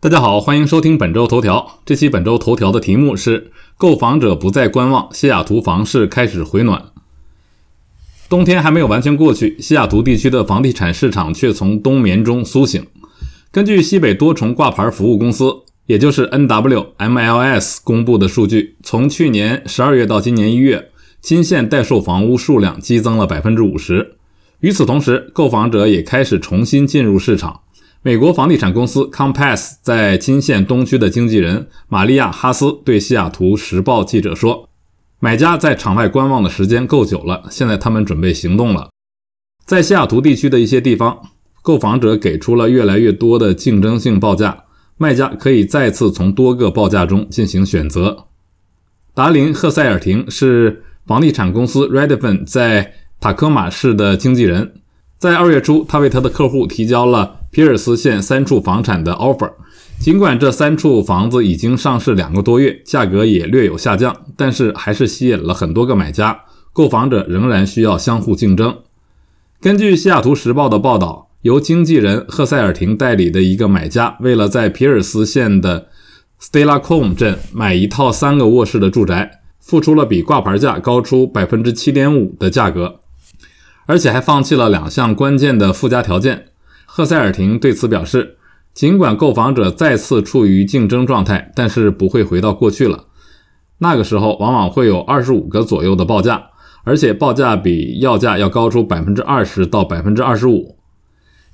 大家好，欢迎收听本周头条。这期本周头条的题目是：购房者不再观望，西雅图房市开始回暖。冬天还没有完全过去，西雅图地区的房地产市场却从冬眠中苏醒。根据西北多重挂牌服务公司，也就是 NWMLS 公布的数据，从去年十二月到今年一月，金县待售房屋数量激增了百分之五十。与此同时，购房者也开始重新进入市场。美国房地产公司 Compass 在金县东区的经纪人玛利亚·哈斯对西雅图时报记者说：“买家在场外观望的时间够久了，现在他们准备行动了。在西雅图地区的一些地方，购房者给出了越来越多的竞争性报价，卖家可以再次从多个报价中进行选择。”达林·赫塞尔廷是房地产公司 Redfin 在塔科马市的经纪人。在二月初，他为他的客户提交了皮尔斯县三处房产的 offer。尽管这三处房子已经上市两个多月，价格也略有下降，但是还是吸引了很多个买家。购房者仍然需要相互竞争。根据西雅图时报的报道，由经纪人赫塞尔廷代理的一个买家，为了在皮尔斯县的 Stellacome 镇买一套三个卧室的住宅，付出了比挂牌价高出百分之七点五的价格。而且还放弃了两项关键的附加条件。赫塞尔廷对此表示，尽管购房者再次处于竞争状态，但是不会回到过去了。那个时候往往会有二十五个左右的报价，而且报价比要价要高出百分之二十到百分之二十五。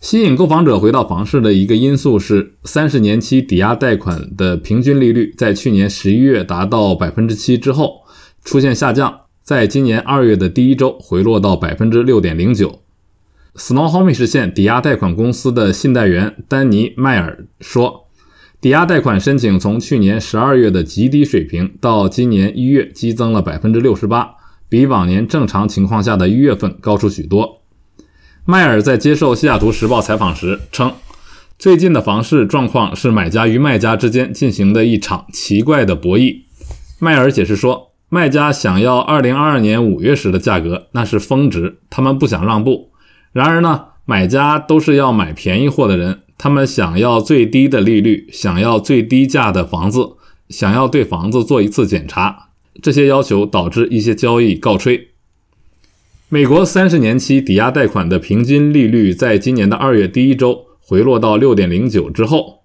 吸引购房者回到房市的一个因素是，三十年期抵押贷款的平均利率在去年十一月达到百分之七之后出现下降。在今年二月的第一周回落到百分之六点零九。Snohomish 县抵押贷款公司的信贷员丹尼·迈尔说：“抵押贷款申请从去年十二月的极低水平到今年一月激增了百分之六十八，比往年正常情况下的一月份高出许多。”迈尔在接受西雅图时报采访时称：“最近的房市状况是买家与卖家之间进行的一场奇怪的博弈。”迈尔解释说。卖家想要二零二二年五月时的价格，那是峰值，他们不想让步。然而呢，买家都是要买便宜货的人，他们想要最低的利率，想要最低价的房子，想要对房子做一次检查。这些要求导致一些交易告吹。美国三十年期抵押贷款的平均利率在今年的二月第一周回落到六点零九之后，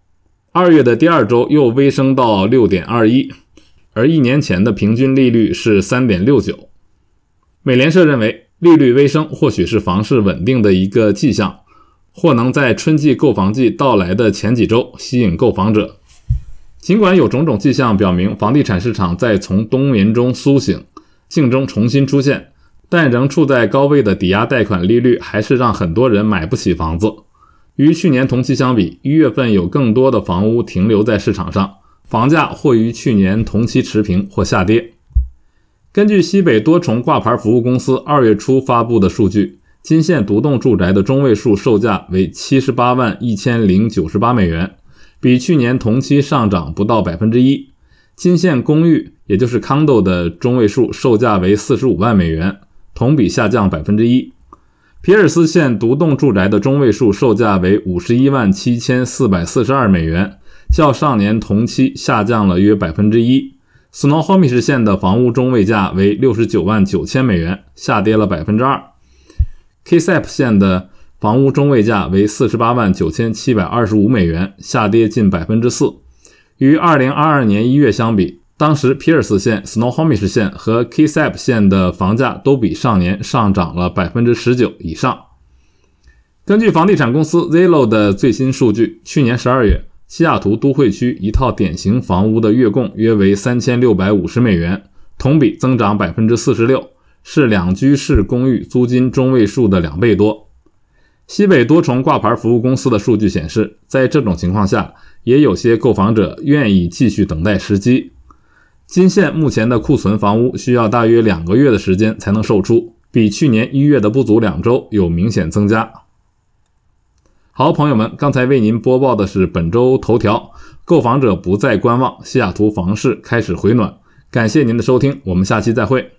二月的第二周又微升到六点二一。而一年前的平均利率是三点六九。美联社认为，利率微升或许是房市稳定的一个迹象，或能在春季购房季到来的前几周吸引购房者。尽管有种种迹象表明房地产市场在从冬眠中苏醒，竞争重新出现，但仍处在高位的抵押贷款利率还是让很多人买不起房子。与去年同期相比，一月份有更多的房屋停留在市场上。房价或与去年同期持平或下跌。根据西北多重挂牌服务公司二月初发布的数据，金县独栋住宅的中位数售价为七十八万一千零九十八美元，比去年同期上涨不到百分之一。金县公寓，也就是 condo 的中位数售价为四十五万美元，同比下降百分之一。皮尔斯县独栋住宅的中位数售价为五十一万七千四百四十二美元。较上年同期下降了约百分之一。Snohomish 县的房屋中位价为六十九万九千美元，下跌了百分之二。Kisap 县的房屋中位价为四十八万九千七百二十五美元，下跌近百分之四。与二零二二年一月相比，当时皮尔斯县、Snohomish 县和 Kisap 县的房价都比上年上涨了百分之十九以上。根据房地产公司 Zillow 的最新数据，去年十二月。西雅图都会区一套典型房屋的月供约为三千六百五十美元，同比增长百分之四十六，是两居室公寓租金中位数的两倍多。西北多重挂牌服务公司的数据显示，在这种情况下，也有些购房者愿意继续等待时机。金县目前的库存房屋需要大约两个月的时间才能售出，比去年一月的不足两周有明显增加。好，朋友们，刚才为您播报的是本周头条：购房者不再观望，西雅图房市开始回暖。感谢您的收听，我们下期再会。